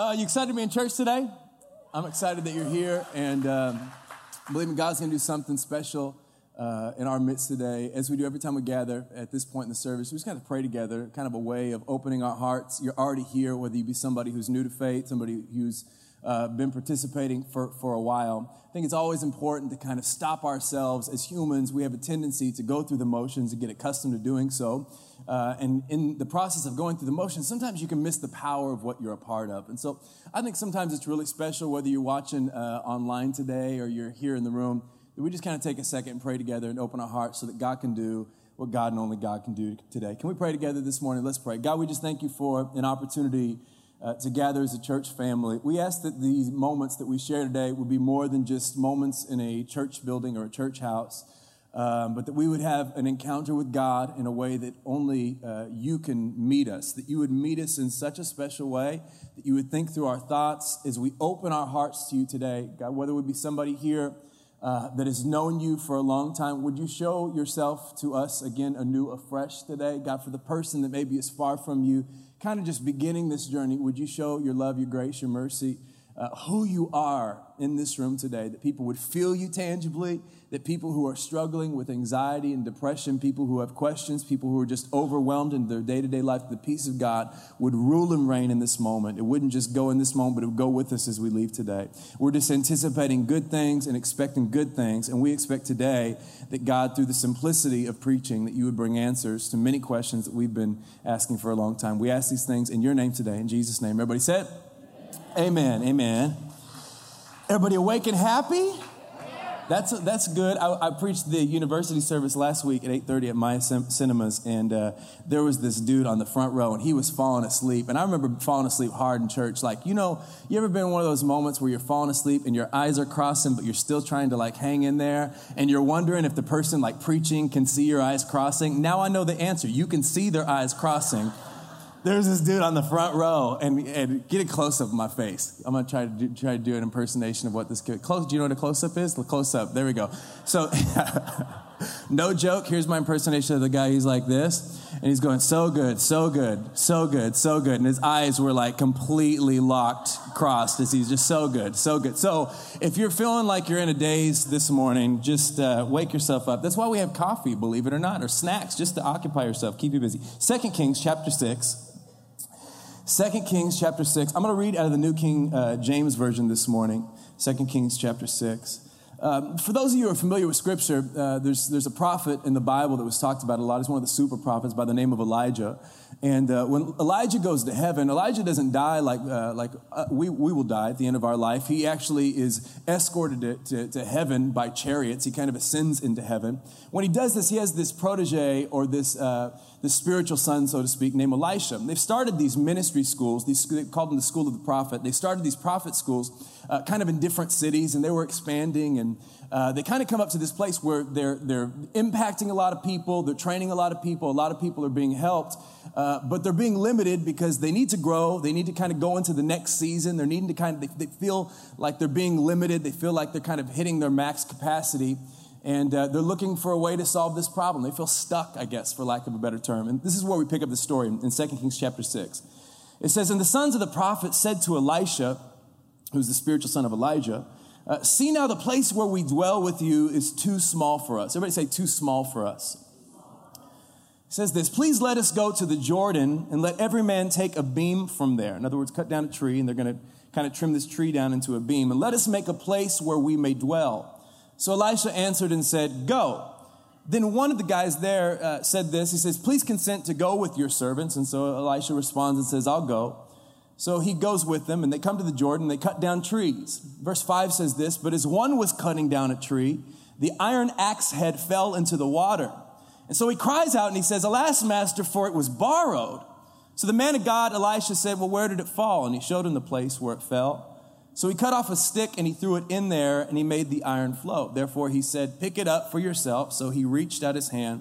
Uh, you excited to be in church today? I'm excited that you're here, and um, I believe God's going to do something special uh, in our midst today. As we do every time we gather at this point in the service, we just kind of pray together, kind of a way of opening our hearts. You're already here, whether you be somebody who's new to faith, somebody who's uh, been participating for, for a while. I think it's always important to kind of stop ourselves as humans. We have a tendency to go through the motions and get accustomed to doing so. Uh, and in the process of going through the motions, sometimes you can miss the power of what you're a part of. And so I think sometimes it's really special, whether you're watching uh, online today or you're here in the room, that we just kind of take a second and pray together and open our hearts so that God can do what God and only God can do today. Can we pray together this morning? Let's pray. God, we just thank you for an opportunity uh, to gather as a church family. We ask that these moments that we share today would be more than just moments in a church building or a church house, um, but that we would have an encounter with God in a way that only uh, you can meet us, that you would meet us in such a special way, that you would think through our thoughts as we open our hearts to you today. God, whether it be somebody here uh, that has known you for a long time, would you show yourself to us again anew, afresh today? God, for the person that maybe is far from you, kind of just beginning this journey, would you show your love, your grace, your mercy, uh, who you are in this room today, that people would feel you tangibly, that people who are struggling with anxiety and depression, people who have questions, people who are just overwhelmed in their day to day life, the peace of God would rule and reign in this moment. It wouldn't just go in this moment, but it would go with us as we leave today. We're just anticipating good things and expecting good things, and we expect today that God, through the simplicity of preaching, that you would bring answers to many questions that we've been asking for a long time. We ask these things in your name today, in Jesus' name. Everybody said, Amen. Amen. Everybody awake and happy? That's, that's good. I, I, preached the university service last week at 8.30 at Maya Cinemas, and uh, there was this dude on the front row, and he was falling asleep. And I remember falling asleep hard in church. Like, you know, you ever been in one of those moments where you're falling asleep and your eyes are crossing, but you're still trying to, like, hang in there, and you're wondering if the person, like, preaching can see your eyes crossing? Now I know the answer. You can see their eyes crossing there's this dude on the front row, and, and get a close up of my face. I'm gonna try to do, try to do an impersonation of what this kid. Close. Do you know what a close up is? The close up. There we go. So, no joke. Here's my impersonation of the guy. He's like this, and he's going so good, so good, so good, so good, and his eyes were like completely locked, crossed, as he's just so good, so good. So, if you're feeling like you're in a daze this morning, just uh, wake yourself up. That's why we have coffee, believe it or not, or snacks, just to occupy yourself, keep you busy. Second Kings chapter six. Second Kings chapter 6. I'm going to read out of the New King uh, James Version this morning. Second Kings chapter 6. Um, for those of you who are familiar with Scripture, uh, there's, there's a prophet in the Bible that was talked about a lot. He's one of the super prophets by the name of Elijah. And uh, when Elijah goes to heaven, Elijah doesn't die like, uh, like uh, we, we will die at the end of our life. He actually is escorted to, to, to, heaven by chariots. He kind of ascends into heaven. When he does this, he has this protege or this, uh, this spiritual son, so to speak, named Elisha. They've started these ministry schools. These, they called them the School of the Prophet. They started these prophet schools uh, kind of in different cities, and they were expanding. And uh, they kind of come up to this place where they're, they're impacting a lot of people, they're training a lot of people, a lot of people are being helped. Uh, but they're being limited because they need to grow. They need to kind of go into the next season. They're needing to kind of, they, they feel like they're being limited. They feel like they're kind of hitting their max capacity. And uh, they're looking for a way to solve this problem. They feel stuck, I guess, for lack of a better term. And this is where we pick up the story in 2 Kings chapter 6. It says, And the sons of the prophet said to Elisha, who's the spiritual son of Elijah, uh, See now, the place where we dwell with you is too small for us. Everybody say, too small for us. He says this Please let us go to the Jordan and let every man take a beam from there. In other words, cut down a tree, and they're going to kind of trim this tree down into a beam. And let us make a place where we may dwell. So Elisha answered and said, Go. Then one of the guys there uh, said this. He says, Please consent to go with your servants. And so Elisha responds and says, I'll go. So he goes with them, and they come to the Jordan, they cut down trees. Verse 5 says this But as one was cutting down a tree, the iron axe head fell into the water. And so he cries out and he says, Alas, master, for it was borrowed. So the man of God, Elisha, said, Well, where did it fall? And he showed him the place where it fell. So he cut off a stick and he threw it in there and he made the iron flow. Therefore he said, Pick it up for yourself. So he reached out his hand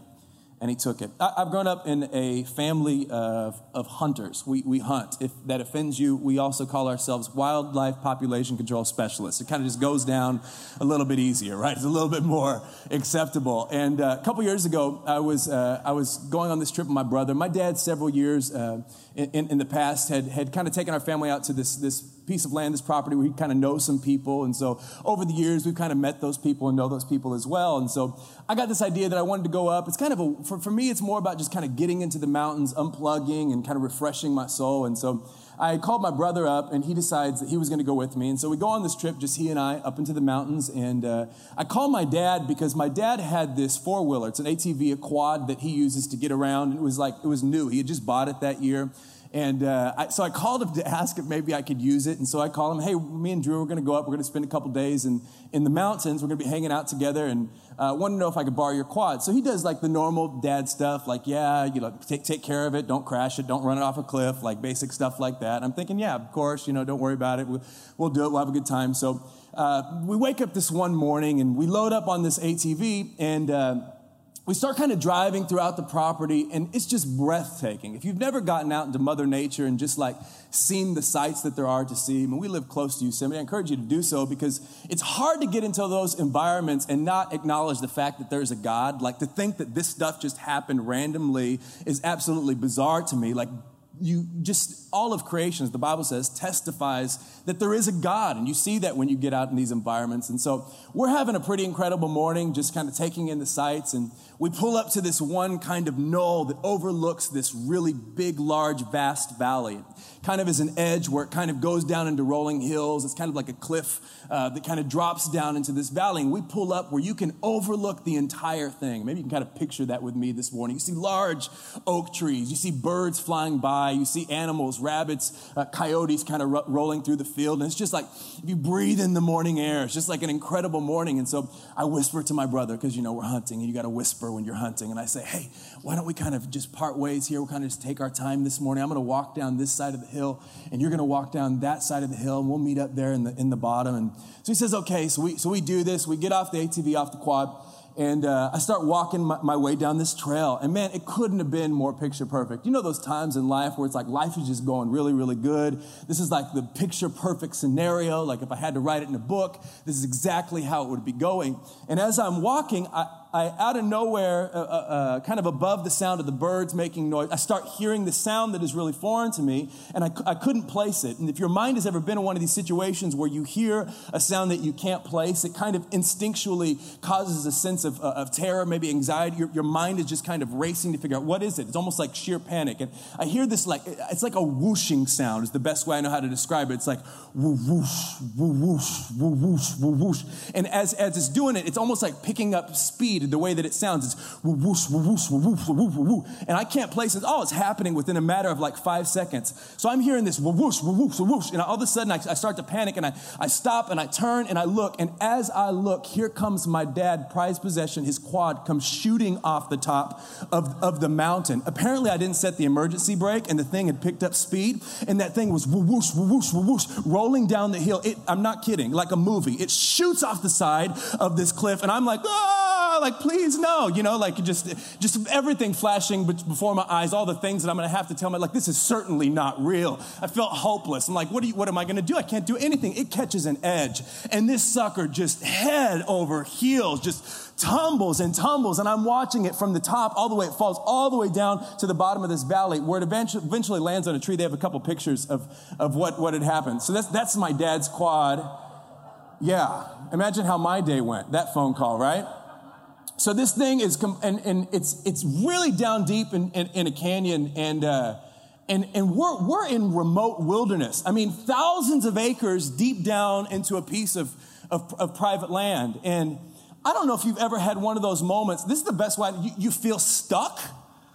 and he took it. I, have grown up in a family of, of hunters. We, we hunt. If that offends you, we also call ourselves wildlife population control specialists. It kind of just goes down a little bit easier, right? It's a little bit more acceptable. And uh, a couple years ago, I was, uh, I was going on this trip with my brother. My dad, several years uh, in, in the past, had, had kind of taken our family out to this, this piece of land, this property where he kind of knows some people. And so over the years, we've kind of met those people and know those people as well. And so I got this idea that I wanted to go up. It's kind of a, for, for me, it's more about just kind of getting into the mountains, unplugging, and kind of refreshing my soul. And so I called my brother up, and he decides that he was going to go with me. And so we go on this trip, just he and I, up into the mountains. And uh, I called my dad because my dad had this four wheeler. It's an ATV, a quad that he uses to get around. It was like, it was new. He had just bought it that year. And uh, I, so I called him to ask if maybe I could use it. And so I called him, hey, me and Drew are going to go up. We're going to spend a couple days in, in the mountains. We're going to be hanging out together and uh, wanted to know if I could borrow your quad. So he does like the normal dad stuff, like, yeah, you know, take, take care of it. Don't crash it. Don't run it off a cliff, like basic stuff like that. I'm thinking, yeah, of course, you know, don't worry about it. We'll, we'll do it. We'll have a good time. So uh, we wake up this one morning and we load up on this ATV and uh, we start kind of driving throughout the property and it's just breathtaking. If you've never gotten out into Mother Nature and just like seen the sights that there are to see, I mean, we live close to Yosemite. I encourage you to do so because it's hard to get into those environments and not acknowledge the fact that there's a God. Like to think that this stuff just happened randomly is absolutely bizarre to me. Like you just all of creation, as the Bible says, testifies that there is a God. And you see that when you get out in these environments. And so we're having a pretty incredible morning, just kind of taking in the sights. And we pull up to this one kind of knoll that overlooks this really big, large, vast valley. Kind of as an edge where it kind of goes down into rolling hills. It's kind of like a cliff uh, that kind of drops down into this valley. And we pull up where you can overlook the entire thing. Maybe you can kind of picture that with me this morning. You see large oak trees, you see birds flying by, you see animals rabbits, uh, coyotes kind of ro- rolling through the field. And it's just like, if you breathe in the morning air, it's just like an incredible morning. And so I whisper to my brother, because you know we're hunting and you got to whisper when you're hunting. And I say, hey, why don't we kind of just part ways here? We'll kind of just take our time this morning. I'm going to walk down this side of the hill and you're going to walk down that side of the hill and we'll meet up there in the, in the bottom. And so he says, okay. So we, so we do this. We get off the ATV, off the quad and uh, I start walking my, my, way down this trail. And man, it couldn't have been more picture perfect. You know those times in life where it's like life is just going really, really good. This is like the picture perfect scenario. Like if I had to write it in a book, this is exactly how it would be going. And as I'm walking, I, I, out of nowhere, uh, uh, uh, kind of above the sound of the birds making noise, I start hearing the sound that is really foreign to me, and I, I couldn't place it. And if your mind has ever been in one of these situations where you hear a sound that you can't place, it kind of instinctually causes a sense of, uh, of terror, maybe anxiety. Your, your mind is just kind of racing to figure out what is it. It's almost like sheer panic. And I hear this like, it's like a whooshing sound, is the best way I know how to describe it. It's like whoo whoosh, whoo whoosh, whoo whoosh, whoo whoosh. And as, as it's doing it, it's almost like picking up speed the way that it sounds. It's whoosh, whoosh, whoosh, whoosh, whoosh, And I can't place it. Oh, it's happening within a matter of like five seconds. So I'm hearing this whoosh, whoosh, whoosh. And all of a sudden I, I start to panic and I, I stop and I turn and I look. And as I look, here comes my dad, prized possession. His quad comes shooting off the top of, of the mountain. Apparently I didn't set the emergency brake and the thing had picked up speed. And that thing was whoosh, whoosh, whoosh, rolling down the hill. It, I'm not kidding, like a movie. It shoots off the side of this cliff. And I'm like, ah, like, please, no. You know, like just, just everything flashing before my eyes, all the things that I'm going to have to tell my, like, this is certainly not real. I felt hopeless. I'm like, what, you, what am I going to do? I can't do anything. It catches an edge. And this sucker just head over heels, just tumbles and tumbles. And I'm watching it from the top all the way, it falls all the way down to the bottom of this valley where it eventually, eventually lands on a tree. They have a couple pictures of, of what, what had happened. So that's, that's my dad's quad. Yeah. Imagine how my day went, that phone call, right? So this thing is, and, and it's, it's really down deep in, in, in a canyon and, uh, and, and we're, we're in remote wilderness. I mean, thousands of acres deep down into a piece of, of, of private land. And I don't know if you've ever had one of those moments. This is the best way. You, you feel stuck.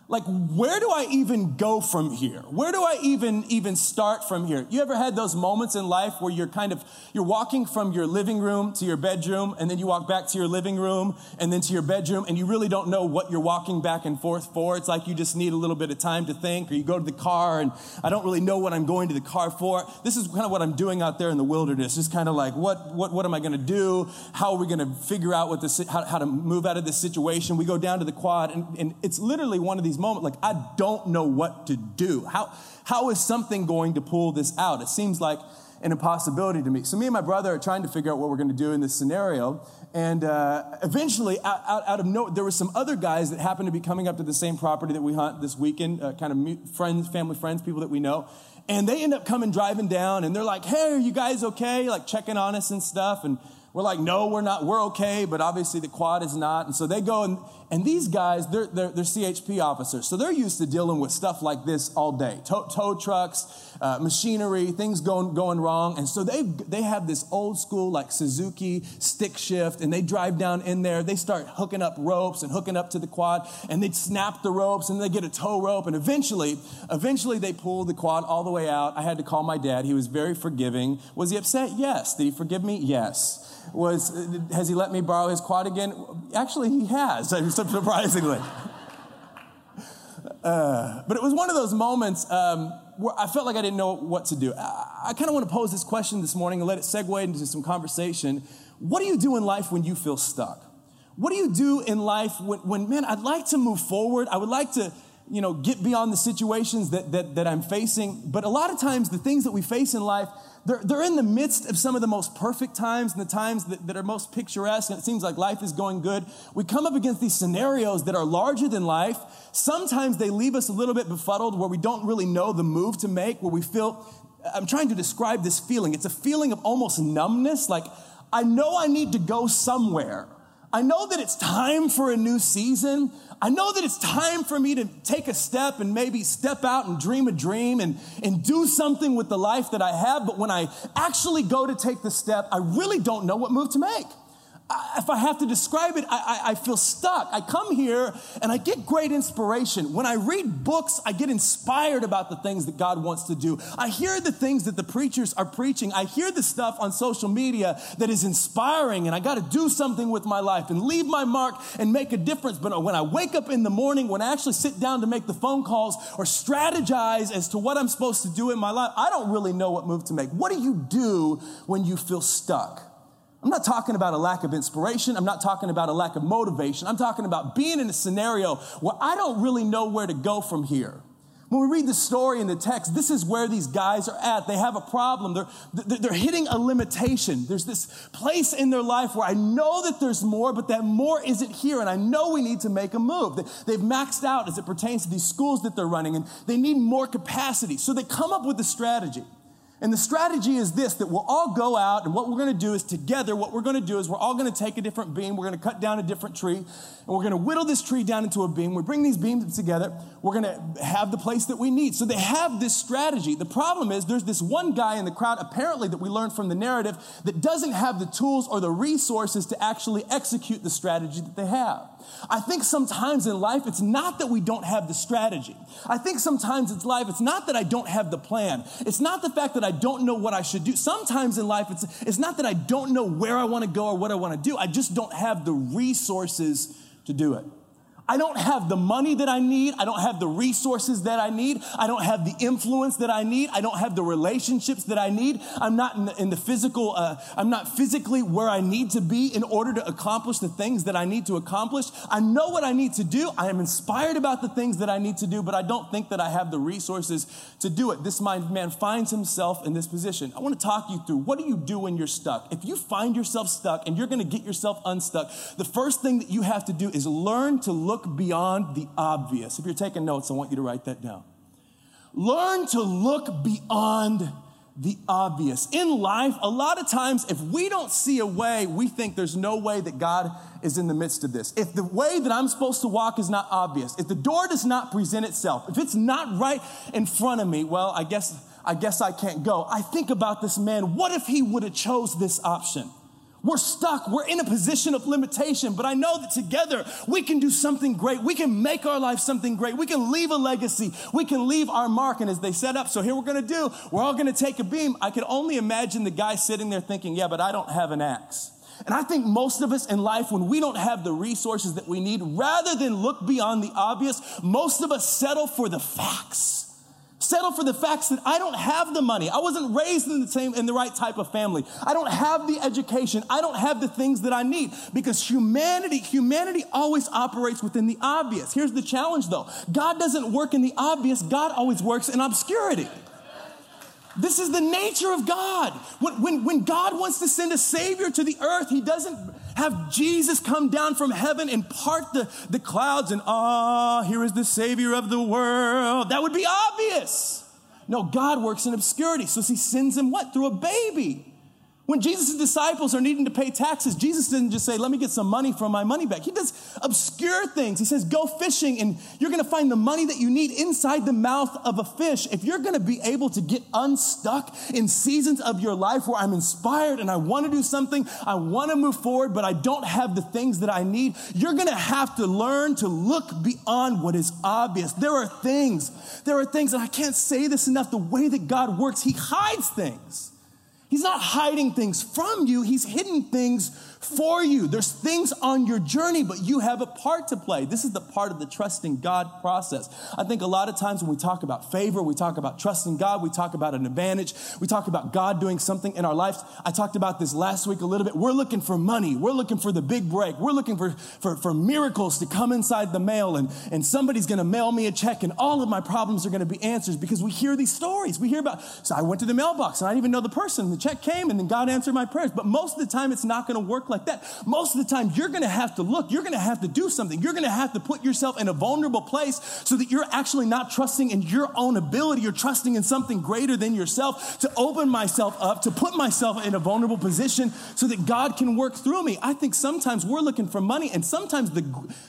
Like where do i even go from here? Where do i even even start from here? You ever had those moments in life where you're kind of you're walking from your living room to your bedroom and then you walk back to your living room and then to your bedroom and you really don't know what you're walking back and forth for? It's like you just need a little bit of time to think or you go to the car and i don't really know what i'm going to the car for. This is kind of what i'm doing out there in the wilderness. Just kind of like what what, what am i going to do? How are we going to figure out what this how, how to move out of this situation? We go down to the quad and, and it's literally one of these moment, like, I don't know what to do. How, how is something going to pull this out? It seems like an impossibility to me. So, me and my brother are trying to figure out what we're going to do in this scenario. And uh, eventually, out, out, out, of no, there were some other guys that happened to be coming up to the same property that we hunt this weekend, uh, kind of friends, family friends, people that we know. And they end up coming driving down, and they're like, "Hey, are you guys okay?" Like checking on us and stuff. And we're like, no, we're not, we're okay, but obviously the quad is not. And so they go and, and these guys, they're, they're, they're CHP officers. So they're used to dealing with stuff like this all day. Tow, tow trucks, uh, machinery, things going, going wrong. And so they, they have this old school like Suzuki stick shift and they drive down in there. They start hooking up ropes and hooking up to the quad and they snap the ropes and they get a tow rope. And eventually, eventually they pull the quad all the way out. I had to call my dad. He was very forgiving. Was he upset? Yes. Did he forgive me? Yes was, has he let me borrow his quad again? Actually, he has, surprisingly. Uh, but it was one of those moments um, where I felt like I didn't know what to do. I, I kind of want to pose this question this morning and let it segue into some conversation. What do you do in life when you feel stuck? What do you do in life when, when man, I'd like to move forward. I would like to, you know, get beyond the situations that, that, that I'm facing. But a lot of times, the things that we face in life, they're, they're in the midst of some of the most perfect times and the times that, that are most picturesque, and it seems like life is going good. We come up against these scenarios that are larger than life. Sometimes they leave us a little bit befuddled where we don't really know the move to make, where we feel, I'm trying to describe this feeling. It's a feeling of almost numbness, like, I know I need to go somewhere. I know that it's time for a new season. I know that it's time for me to take a step and maybe step out and dream a dream and, and do something with the life that I have. But when I actually go to take the step, I really don't know what move to make if I have to describe it, I, I, I, feel stuck. I come here and I get great inspiration. When I read books, I get inspired about the things that God wants to do. I hear the things that the preachers are preaching. I hear the stuff on social media that is inspiring, and I got to do something with my life and leave my mark and make a difference. But when I wake up in the morning, when I actually sit down to make the phone calls or strategize as to what I'm supposed to do in my life, I don't really know what move to make. What do you do when you feel stuck? I'm not talking about a lack of inspiration. I'm not talking about a lack of motivation. I'm talking about being in a scenario where I don't really know where to go from here. When we read the story in the text, this is where these guys are at. They have a problem. They're, they're hitting a limitation. There's this place in their life where I know that there's more, but that more isn't here. And I know we need to make a move. They've maxed out as it pertains to these schools that they're running, and they need more capacity. So they come up with a strategy. And the strategy is this that we'll all go out, and what we're to do is together, what we're to do is we're all to take a different beam, we're to cut down a different tree, and we're to whittle this tree down into a beam. We bring these beams together, we're to have the place that we need. So they have this strategy. The problem is there's this one guy in the crowd, apparently, that we learned from the narrative, that doesn't have the tools or the resources to actually execute the strategy that they have. I think sometimes in life, it's not that we don't have the strategy. I think sometimes in life, it's not that I don't have the plan. It's not the fact that I don't know what I should do. Sometimes in life, it's, it's not that I don't know where I want to go or what I want to do. I just don't have the resources to do it. I don't have the money that I need. I don't have the resources that I need. I don't have the influence that I need. I don't have the relationships that I need. I'm not in the, in the physical, uh, I'm not physically where I need to be in order to accomplish the things that I need to accomplish. I know what I need to do. I am inspired about the things that I need to do, but I don't think that I have the resources to do it. This man finds himself in this position. I want to talk you through what do you do when you're stuck? If you find yourself stuck and you're going to get yourself unstuck, the first thing that you have to do is learn to look look beyond the obvious. If you're taking notes, I want you to write that down. Learn to look beyond the obvious. In life, a lot of times, if we don't see a way, we think there's no way that God is in the midst of this. If the way that I'm supposed to walk is not obvious, if the door does not present itself, if it's not right in front of me, well, I guess I guess I can't go. I think about this man. What if he would have chose this option? We're stuck. We're in a position of limitation, but I know that together we can do something great. We can make our life something great. We can leave a legacy. We can leave our mark. And as they set up, so here we're going to do, we're all going to take a beam. I could only imagine the guy sitting there thinking, yeah, but I don't have an axe. And I think most of us in life, when we don't have the resources that we need, rather than look beyond the obvious, most of us settle for the facts. Settle for the facts that I don't have the money. I wasn't raised in the same, in the right type of family. I don't have the education. I don't have the things that I need because humanity, humanity always operates within the obvious. Here's the challenge though. God doesn't work in the obvious. God always works in obscurity. This is the nature of God. When, when, when, God wants to send a Savior to the earth, He doesn't have Jesus come down from heaven and part the, the clouds and, ah, oh, here is the Savior of the world. That would be obvious. No, God works in obscurity. So He sends Him what? Through a baby. When Jesus' disciples are needing to pay taxes, Jesus didn't just say, Let me get some money from my money bag. He does obscure things. He says, Go fishing, and you're going to find the money that you need inside the mouth of a fish. If you're going to be able to get unstuck in seasons of your life where I'm inspired and I want to do something, I want to move forward, but I don't have the things that I need, you're going to have to learn to look beyond what is obvious. There are things, there are things, and I can't say this enough the way that God works, He hides things. He's not hiding things from you, He's hidden things for you. There's things on your journey, but you have a part to play. This is the part of the trusting God process. I think a lot of times when we talk about favor, we talk about trusting God, we talk about an advantage, we talk about God doing something in our lives. I talked about this last week a little bit. We're looking for money, we're looking for the big break, we're looking for, for, for miracles to come inside the mail, and, and somebody's gonna mail me a check, and all of my problems are gonna be answered because we hear these stories. We hear about, so I went to the mailbox and I didn't even know the person. The check came, and then God answered my prayers. But most of the time, it's not gonna work like like that. Most of the time, you're gonna have to look, you're gonna have to do something. You're gonna have to put yourself in a vulnerable place so that you're actually not trusting in your own ability. You're trusting in something greater than yourself to open myself up, to put myself in a vulnerable position so that God can work through me. I think sometimes we're looking for money, and sometimes the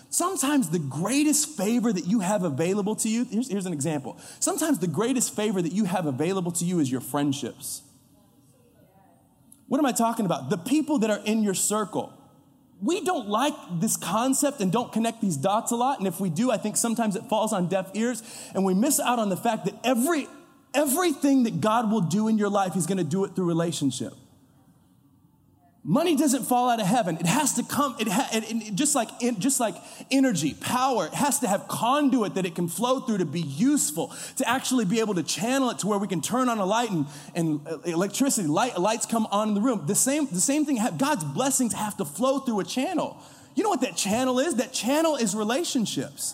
sometimes the greatest favor that you have available to you, here's, here's an example. Sometimes the greatest favor that you have available to you is your friendships. What am I talking about? The people that are in your circle. We don't like this concept and don't connect these dots a lot. And if we do, I think sometimes it falls on deaf ears and we miss out on the fact that every, everything that God will do in your life, He's going to do it through relationship. Money doesn't fall out of heaven. It has to come, it, ha, it, it just, like, just like energy, power, it has to have conduit that it can flow through to be useful, to actually be able to channel it to where we can turn on a light and, and uh, electricity, light, lights come on in the room. The same, the same thing, God's blessings have to flow through a channel. You know what that channel is? That channel is relationships.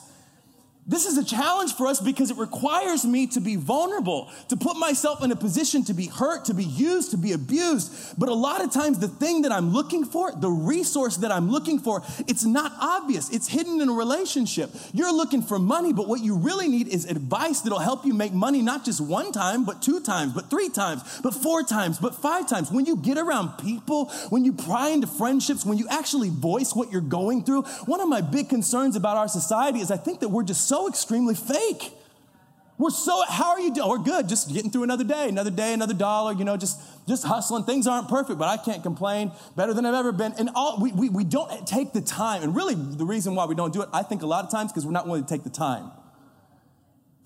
This is a challenge for us because it requires me to be vulnerable, to put myself in a position to be hurt, to be used, to be abused. But a lot of times, the thing that I'm looking for, the resource that I'm looking for, it's not obvious. It's hidden in a relationship. You're looking for money, but what you really need is advice that'll help you make money not just one time, but two times, but three times, but four times, but five times. When you get around people, when you pry into friendships, when you actually voice what you're going through, one of my big concerns about our society is I think that we're just so extremely fake. We're so, how are you doing? We're good, just getting through another day, another day, another dollar, you know, just, just hustling. Things aren't perfect, but I can't complain. Better than I've ever been. And all, we, we, we don't take the time. And really, the reason why we don't do it, I think a lot of times, because we're not willing to take the time.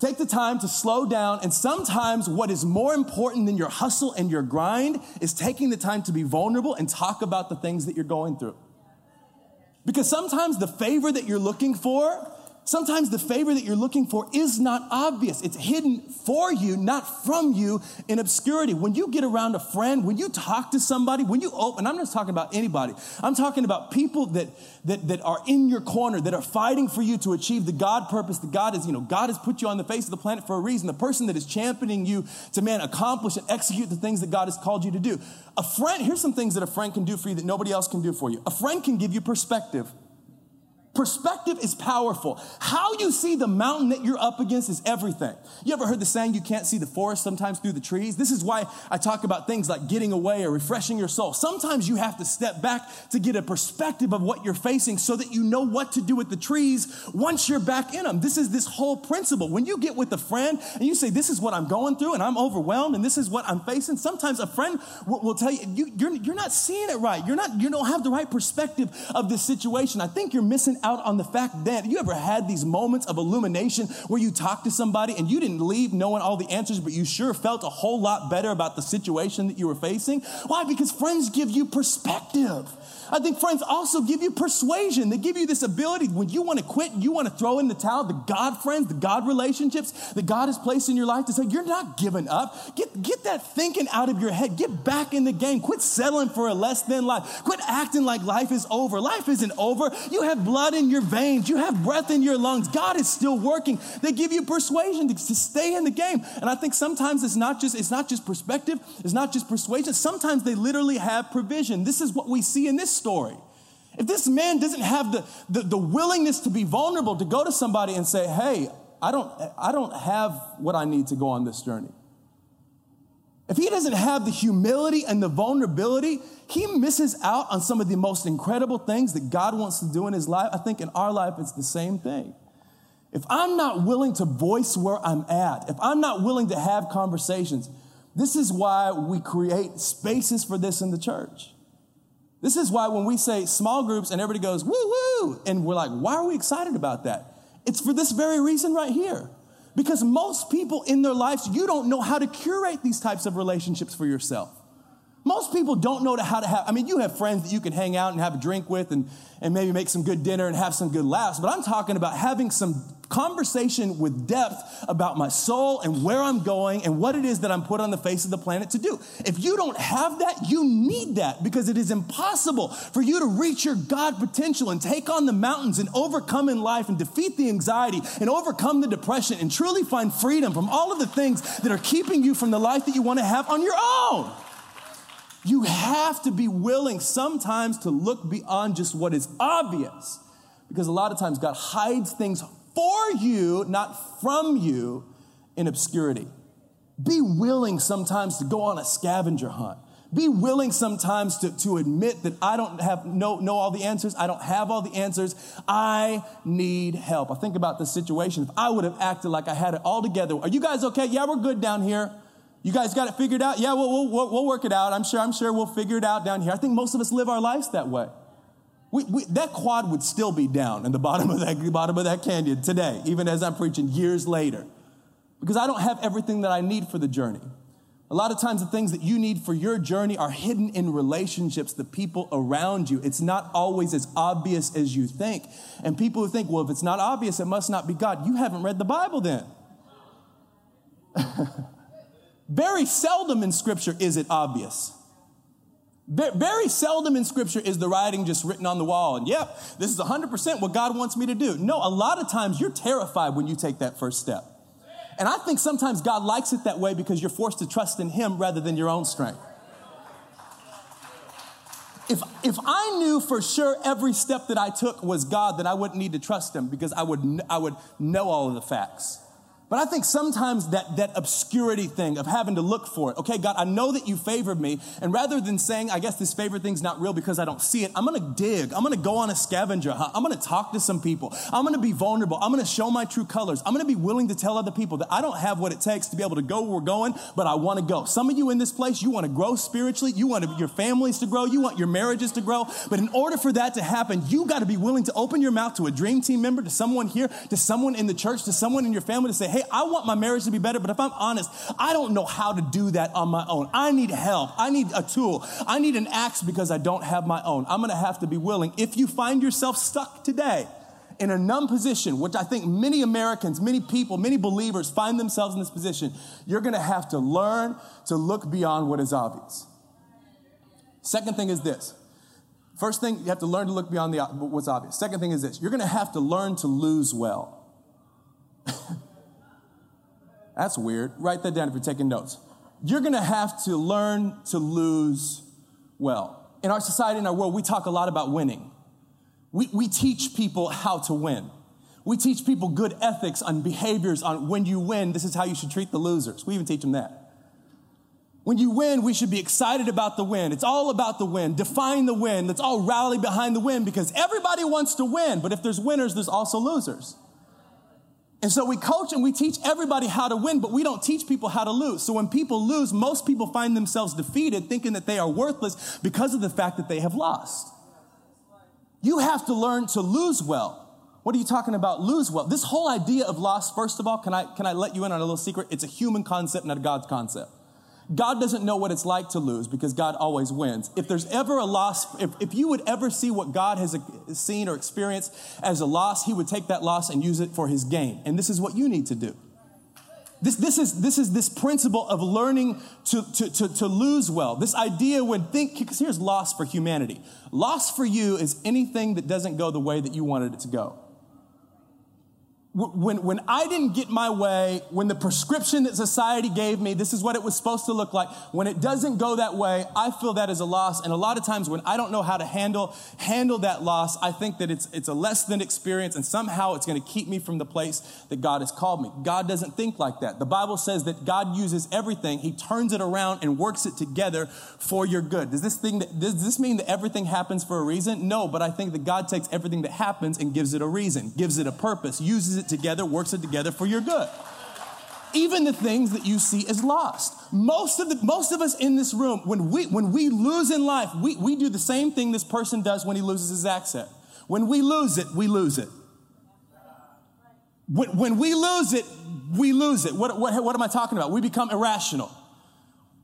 Take the time to slow down. And sometimes what is more important than your hustle and your grind is taking the time to be vulnerable and talk about the things that you're going through. Because sometimes the favor that you're looking for Sometimes the favor that you're looking for is not obvious. It's hidden for you, not from you in obscurity. When you get around a friend, when you talk to somebody, when you open, I'm not talking about anybody. I'm talking about people that, that, that are in your corner, that are fighting for you to achieve the God purpose that God is, you know, God has put you on the face of the planet for a reason. The person that is championing you to, man, accomplish and execute the things that God has called you to do. A friend, here's some things that a friend can do for you that nobody else can do for you. A friend can give you perspective. Perspective is powerful. How you see the mountain that you're up against is everything. You ever heard the saying, you can't see the forest sometimes through the trees? This is why I talk about things like getting away or refreshing your soul. Sometimes you have to step back to get a perspective of what you're facing so that you know what to do with the trees once you're back in them. This is this whole principle. When you get with a friend and you say, This is what I'm going through and I'm overwhelmed and this is what I'm facing, sometimes a friend will, will tell you, you you're, you're not seeing it right. You're not, you don't have the right perspective of this situation. I think you're missing out on the fact that you ever had these moments of illumination where you talked to somebody and you didn't leave knowing all the answers, but you sure felt a whole lot better about the situation that you were facing? Why? Because friends give you perspective. I think friends also give you persuasion. They give you this ability when you want to quit, you want to throw in the towel, the God friends, the God relationships that God has placed in your life to say, you're not giving up. Get, get that thinking out of your head. Get back in the game. Quit settling for a less than life. Quit acting like life is over. Life isn't over. You have blood in your veins. You have breath in your lungs. God is still working. They give you persuasion to, to stay in the game. And I think sometimes it's not just, it's not just perspective. It's not just persuasion. Sometimes they literally have provision. This is what we see in this story. If this man doesn't have the, the, the, willingness to be vulnerable, to go to somebody and say, hey, I don't, I don't have what I need to go on this journey. If he doesn't have the humility and the vulnerability, he misses out on some of the most incredible things that God wants to do in his life. I think in our life, it's the same thing. If I'm not willing to voice where I'm at, if I'm not willing to have conversations, this is why we create spaces for this in the church. This is why when we say small groups and everybody goes, woo woo, and we're like, why are we excited about that? It's for this very reason right here. Because most people in their lives, you don't know how to curate these types of relationships for yourself. Most people don't know how to have, I mean, you have friends that you can hang out and have a drink with and, and maybe make some good dinner and have some good laughs, but I'm talking about having some conversation with depth about my soul and where I'm going and what it is that I'm put on the face of the planet to do. If you don't have that, you need that because it is impossible for you to reach your God potential and take on the mountains and overcome in life and defeat the anxiety and overcome the depression and truly find freedom from all of the things that are keeping you from the life that you want to have on your own. You have to be willing sometimes to look beyond just what is obvious. Because a lot of times God hides things for you, not from you, in obscurity. Be willing sometimes to go on a scavenger hunt. Be willing sometimes to, to admit that I don't have know, know all the answers. I don't have all the answers. I need help. I think about the situation. If I would have acted like I had it all together, are you guys okay? Yeah, we're good down here. You guys got it figured out? Yeah, we'll, we'll, we'll work it out. I'm sure, I'm sure we'll figure it out down here. I think most of us live our lives that way. We, we, that quad would still be down in the bottom of that bottom of that canyon today, even as I'm preaching years later, because I don't have everything that I need for the journey. A lot of times, the things that you need for your journey are hidden in relationships, the people around you. It's not always as obvious as you think. And people who think, well, if it's not obvious, it must not be God. You haven't read the Bible then. Very seldom in Scripture is it obvious. Very seldom in Scripture is the writing just written on the wall and, yep, this is 100% what God wants me to do. No, a lot of times you're terrified when you take that first step. And I think sometimes God likes it that way because you're forced to trust in Him rather than your own strength. If, if I knew for sure every step that I took was God, then I wouldn't need to trust Him because I would, I would know all of the facts. But I think sometimes that, that obscurity thing of having to look for it. Okay, God, I know that you favored me. And rather than saying, I guess this favor thing's not real because I don't see it, I'm gonna dig. I'm gonna go on a scavenger hunt. I'm gonna talk to some people. I'm gonna be vulnerable. I'm gonna show my true colors. I'm gonna be willing to tell other people that I don't have what it takes to be able to go where we're going, but I wanna go. Some of you in this place, you wanna grow spiritually. You want your families to grow. You want your marriages to grow. But in order for that to happen, you gotta be willing to open your mouth to a dream team member, to someone here, to someone in the church, to someone in your family to say, hey, I want my marriage to be better, but if I'm honest, I don't know how to do that on my own. I need help. I need a tool. I need an axe because I don't have my own. I'm going to have to be willing. If you find yourself stuck today, in a numb position, which I think many Americans, many people, many believers find themselves in this position, you're gonna have to learn to look beyond what is obvious. Second thing is this. First thing, you have to learn to look beyond the, what's obvious. Second thing is this you're gonna have to learn to lose well. That's weird. Write that down if you're taking notes. You're going to have to learn to lose well. In our society, in our world, we talk a lot about winning. We, we teach people how to win. We teach people good ethics on behaviors on when you win, this is how you should treat the losers. We even teach them that. When you win, we should be excited about the win. It's all about the win. Define the win. Let's all rally behind the win because everybody wants to win. But if there's winners, there's also losers. And so we coach and we teach everybody how to win, but we don't teach people how to lose. So when people lose, most people find themselves defeated, thinking that they are worthless because of the fact that they have lost. You have to learn to lose well. What are you talking about? Lose well. This whole idea of loss, first of all, can I, can I let you in on a little secret? It's a human concept, not a God's concept. God doesn't know what it's like to lose because God always wins. If there's ever a loss, if, if you would ever see what God has uh, seen or experienced as a loss, he would take that loss and use it for his gain. And this is what you need to do. This, this, is, this is this principle of learning to, to, to, to lose well. This idea when think, because here's loss for humanity. Loss for you is anything that doesn't go the way that you wanted it to go when, when I didn't get my way, when the prescription that society gave me, this is what it was supposed to look like, when it doesn't go that way, I feel that as a loss. And a lot of times when I don't know how to handle, handle that loss, I think that it's, it's a less than experience and somehow it's going to keep me from the place that God has called me. God doesn't think like that. The Bible says that God uses everything. He turns it around and works it together for your good. Does this thing, that, does this mean that everything happens for a reason? No, but I think that God takes everything that happens and gives it a reason, gives it a purpose, uses it together, works it together for your good. Even the things that you see as lost. Most of, the, most of us in this room, when we, when we lose in life, we, we do the same thing this person does when he loses his axe head. When we lose it, we lose it. When, when we lose it, we lose it. What, what, what am I talking about? We become irrational.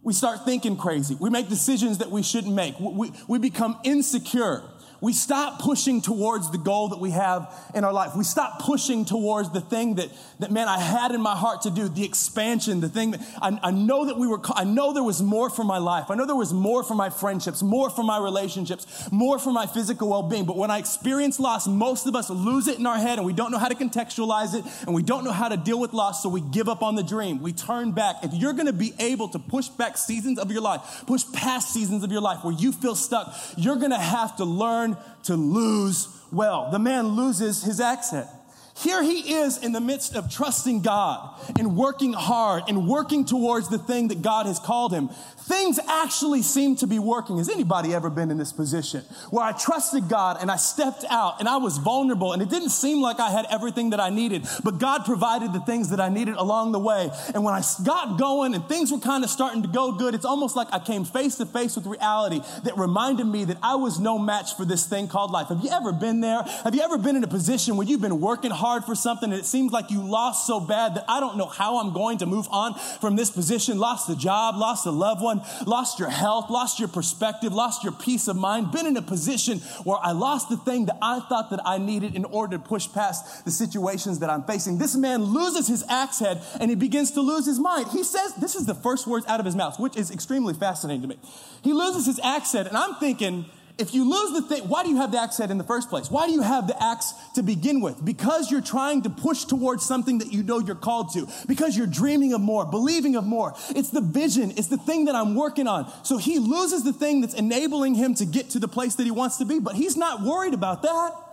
We start thinking crazy. We make decisions that we shouldn't make. We, we become insecure we stop pushing towards the goal that we have in our life. We stop pushing towards the thing that, that man, I had in my heart to do, the expansion, the thing that I, I know that we were, I know there was more for my life. I know there was more for my friendships, more for my relationships, more for my physical well being. But when I experience loss, most of us lose it in our head and we don't know how to contextualize it and we don't know how to deal with loss. So we give up on the dream. We turn back. If you're going to be able to push back seasons of your life, push past seasons of your life where you feel stuck, you're going to have to learn to lose well. The man loses his axe head. Here he is in the midst of trusting God and working hard and working towards the thing that God has called him. Things actually seem to be working. Has anybody ever been in this position where I trusted God and I stepped out and I was vulnerable and it didn't seem like I had everything that I needed, but God provided the things that I needed along the way. And when I got going and things were kind of starting to go good, it's almost like I came face to face with reality that reminded me that I was no match for this thing called life. Have you ever been there? Have you ever been in a position where you've been working hard for something and it seems like you lost so bad that I don't know how I'm going to move on from this position? Lost the job, lost a loved one lost your health, lost your perspective, lost your peace of mind, been in a position where I lost the thing that I thought that I needed in order to push past the situations that I'm facing. This man loses his axe head and he begins to lose his mind. He says, this is the first words out of his mouth, which is extremely fascinating to me. He loses his axe head and I'm thinking, if you lose the thing, why do you have the axe head in the first place? Why do you have the axe to begin with? Because you're trying to push towards something that you know you're called to. Because you're dreaming of more, believing of more. It's the vision. It's the thing that I'm working on. So he loses the thing that's enabling him to get to the place that he wants to be, but he's not worried about that.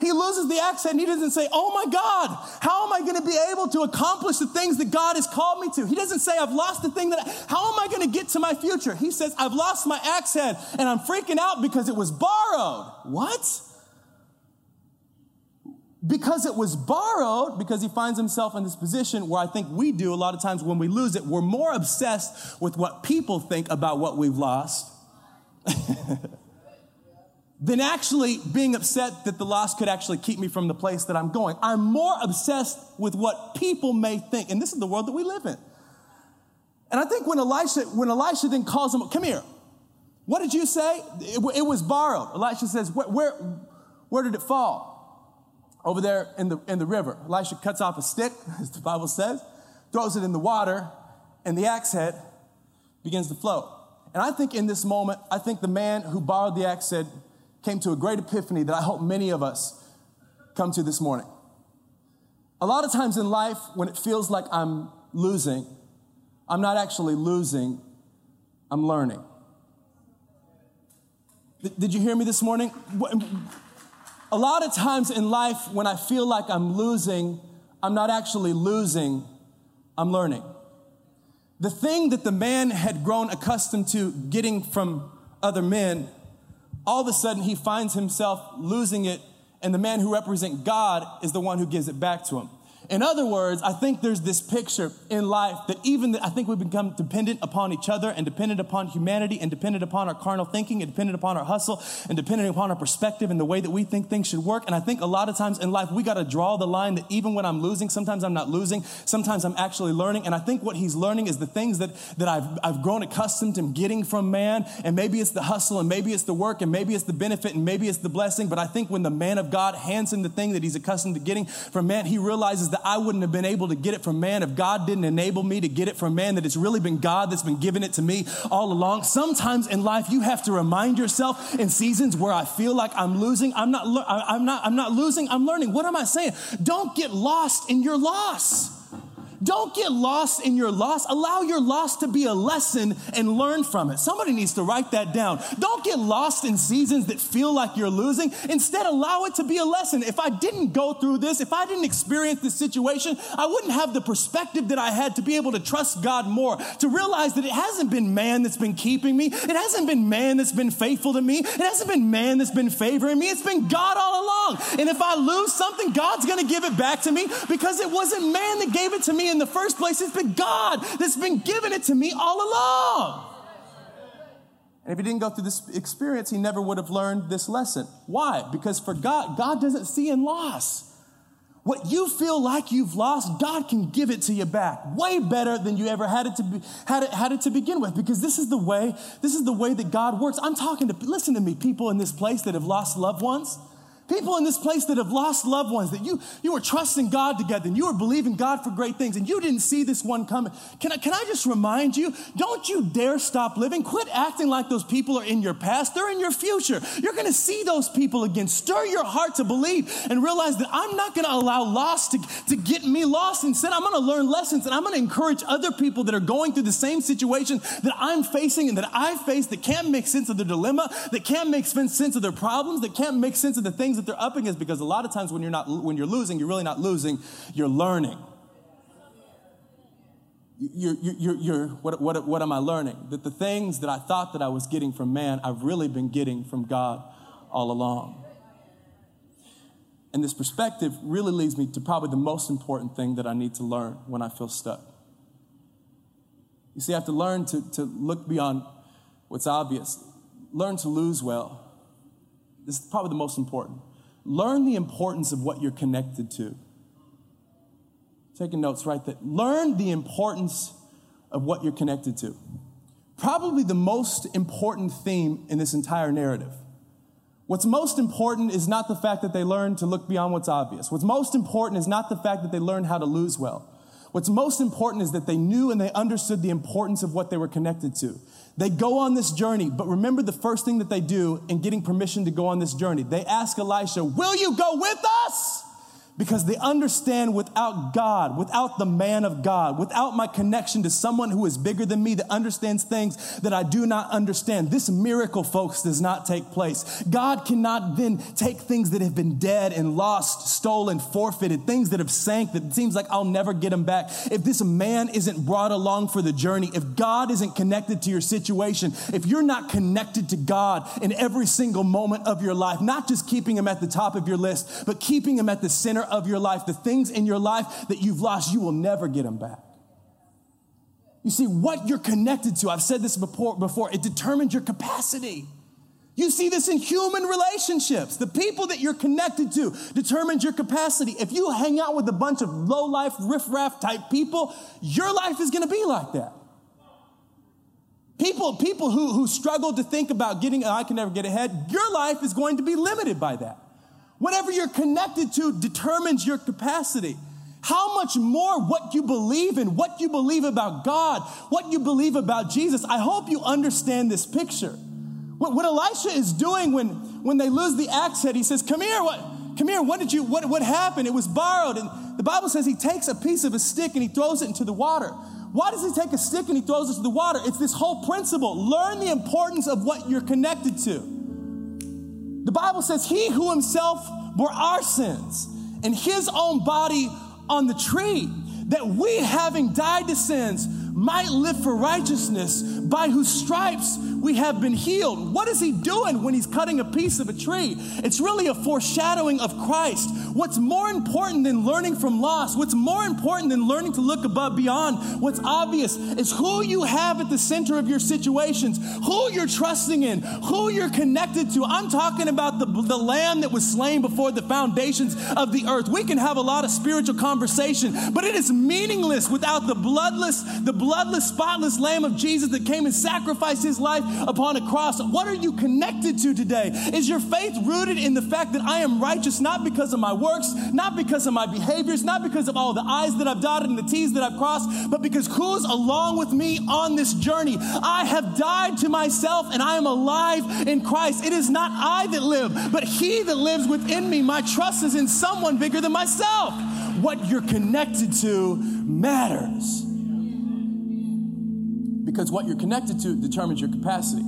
He loses the axe head he doesn't say, Oh my God, how am I going to be able to accomplish the things that God has called me to? He doesn't say, I've lost the thing that, I, how am I going to get to my future? He says, I've lost my axe head and I'm freaking out because it was borrowed. What? Because it was borrowed, because he finds himself in this position where I think we do a lot of times when we lose it, we're more obsessed with what people think about what we've lost. than actually being upset that the loss could actually keep me from the place that I'm going. I'm more obsessed with what people may think. And this is the world that we live in. And I think when Elisha, when Elisha then calls him, come here. What did you say? It, it was borrowed. Elisha says, where, where, where did it fall? Over there in the, in the river. Elisha cuts off a stick, as the Bible says, throws it in the water, and the axe head begins to float. And I think in this moment, I think the man who borrowed the axe head came to a great epiphany that I hope many of us come to this morning. A lot of times in life, when it feels like I'm losing, I'm not actually losing, I'm learning. Did you hear me this morning? A lot of times in life, when I feel like I'm losing, I'm not actually losing, I'm learning. The thing that the man had grown accustomed to getting from other men, all of a sudden he finds himself losing it, and the man who represents God is the one who gives it back to him. In other words, I think there's this picture in life that even I think we become dependent upon each other and dependent upon humanity and dependent upon our carnal thinking and dependent upon our hustle and dependent upon our perspective and the way that we think things should work. And I think a lot of times in life we got to draw the line that even when I'm losing, sometimes I'm not losing, sometimes I'm actually learning. And I think what he's learning is the things that, that I've, I've grown accustomed to getting from man. And maybe it's the hustle and maybe it's the work and maybe it's the benefit and maybe it's the blessing. But I think when the man of God hands him the thing that he's accustomed to getting from man, he realizes that that I wouldn't have been able to get it from man if God didn't enable me to get it from man, that it's really been God that's been giving it to me all along. Sometimes in life, you have to remind yourself in seasons where I feel like I'm losing. I'm not, I'm not, I'm not losing. I'm learning. What am I saying? Don't get lost in your loss. Don't get lost in your loss. Allow your loss to be a lesson and learn from it. Somebody needs to write that down. Don't get lost in seasons that feel like you're losing. Instead, allow it to be a lesson. If I didn't go through this, if I didn't experience this situation, I wouldn't have the perspective that I had to be able to trust God more, to realize that it hasn't been man that's been keeping me. It hasn't been man that's been faithful to me. It hasn't been man that's been favoring me. It's been God all along. And if I lose something, God's going to give it back to me because it wasn't man that gave it to me in the first place. It's been God that's been giving it to me all along. And if he didn't go through this experience, he never would have learned this lesson. Why? Because for God, God doesn't see in loss. What you feel like you've lost, God can give it to you back way better than you ever had it to be, had it, had it to begin with. Because this is the way, this is the way that God works. I'm talking to, listen to me, people in this place that have lost loved ones. People in this place that have lost loved ones, that you, you were trusting God together and you were believing God for great things and you didn't see this one coming. Can I, can I just remind you, don't you dare stop living. Quit acting like those people are in your past. They're in your future. You're going to see those people again. Stir your heart to believe and realize that I'm not going to allow loss to, to get me lost. Instead, I'm going to learn lessons and I'm going to encourage other people that are going through the same situation that I'm facing and that I face that can't make sense of their dilemma, that can't make sense of their problems, that can't make sense of the things that they're up against because a lot of times when you're not when you're losing, you're really not losing, you're learning. You're, you're, you're, what, what, what am I learning? That the things that I thought that I was getting from man, I've really been getting from God all along. And this perspective really leads me to probably the most important thing that I need to learn when I feel stuck. You see, I have to learn to, to look beyond what's obvious, learn to lose well. This is probably the most important. Learn the importance of what you're connected to. Taking notes, right? That learn the importance of what you're connected to. Probably the most important theme in this entire narrative. What's most important is not the fact that they learned to look beyond what's obvious. What's most important is not the fact that they learned how to lose well. What's most important is that they knew and they understood the importance of what they were connected to. They go on this journey, but remember the first thing that they do in getting permission to go on this journey. They ask Elisha, Will you go with us? Because they understand without God, without the man of God, without my connection to someone who is bigger than me that understands things that I do not understand, this miracle, folks, does not take place. God cannot then take things that have been dead and lost, stolen, forfeited, things that have sank that seems like I'll never get them back. If this man isn't brought along for the journey, if God isn't connected to your situation, if you're not connected to God in every single moment of your life, not just keeping him at the top of your list, but keeping him at the center center of your life, the things in your life that you've lost, you will never get them back. You see, what you're connected to, I've said this before, before it determines your capacity. You see this in human relationships. The people that you're connected to determines your capacity. If you hang out with a bunch of low life, riffraff type people, your life is going to be like that. People, people who, who struggle to think about getting, oh, I can never get ahead, your life is going to be limited by that. Whatever you're connected to determines your capacity. How much more what you believe in, what you believe about God, what you believe about Jesus. I hope you understand this picture. What, what Elisha is doing when, when they lose the axe head, he says, Come here, what, come here, what did you, what, what happened? It was borrowed. And the Bible says he takes a piece of a stick and he throws it into the water. Why does he take a stick and he throws it to the water? It's this whole principle. Learn the importance of what you're connected to. The Bible says, He who himself bore our sins in his own body on the tree, that we, having died to sins, might live for righteousness, by whose stripes we have been healed. What is he doing when he's cutting a piece of a tree? It's really a foreshadowing of Christ. What's more important than learning from loss, what's more important than learning to look above beyond what's obvious is who you have at the center of your situations, who you're trusting in, who you're connected to. I'm talking about the, the lamb that was slain before the foundations of the earth. We can have a lot of spiritual conversation, but it is meaningless without the bloodless, the bloodless, spotless lamb of Jesus that came and sacrificed his life upon a cross. What are you connected to today? Is your faith rooted in the fact that I am righteous not because of my works, not because of my behaviors, not because of all the I's that I've dotted and the T's that I've crossed, but because who's along with me on this journey? I have died to myself and I am alive in Christ. It is not I that live, but He that lives within me. My trust is in someone bigger than myself. What you're connected to matters because what you're connected to determines your capacity.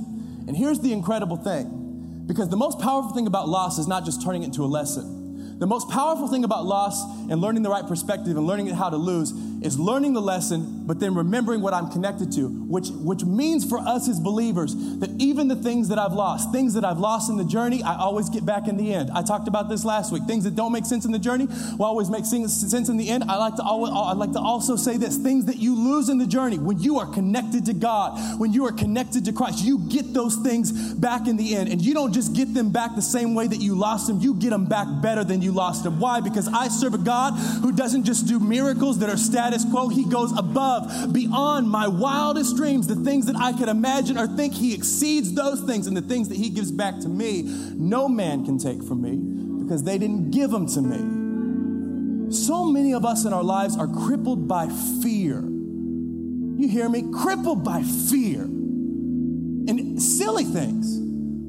And here's the incredible thing because the most powerful thing about loss is not just turning it into a lesson. The most powerful thing about loss and learning the right perspective and learning how to lose is learning the lesson, but then remembering what I'm connected to, which, which means for us as believers that even the things that I've lost, things that I've lost in the journey, I always get back in the end. I talked about this last week. Things that don't make sense in the journey will always make sense in the end. I like to always, I like to also say this: things that you lose in the journey, when you are connected to God, when you are connected to Christ, you get those things back in the end, and you don't just get them back the same way that you lost them. You get them back better than you lost them. Why? Because I serve a God who doesn't just do miracles that are static status quo. He goes above, beyond my wildest dreams, the things that I could imagine or think. He exceeds those things and the things that He gives back to me, no man can take from me because they didn't give them to me. So many of us in our lives are crippled by fear. You hear me? Crippled by fear. And silly things,